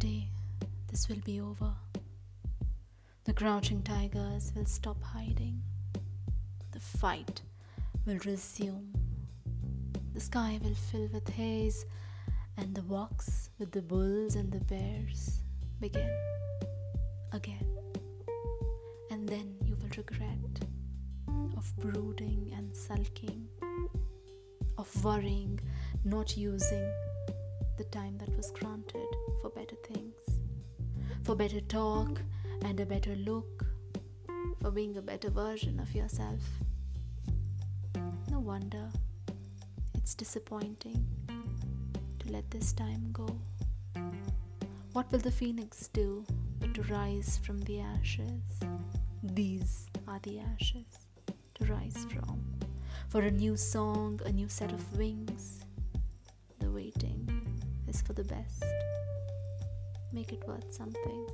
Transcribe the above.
this will be over. The crouching tigers will stop hiding. The fight will resume. The sky will fill with haze, and the walks with the bulls and the bears begin again. And then you will regret of brooding and sulking, of worrying, not using the time that was granted for better for better talk and a better look, for being a better version of yourself. No wonder it's disappointing to let this time go. What will the phoenix do but to rise from the ashes? These are the ashes to rise from. For a new song, a new set of wings. The waiting is for the best. Make it worth something.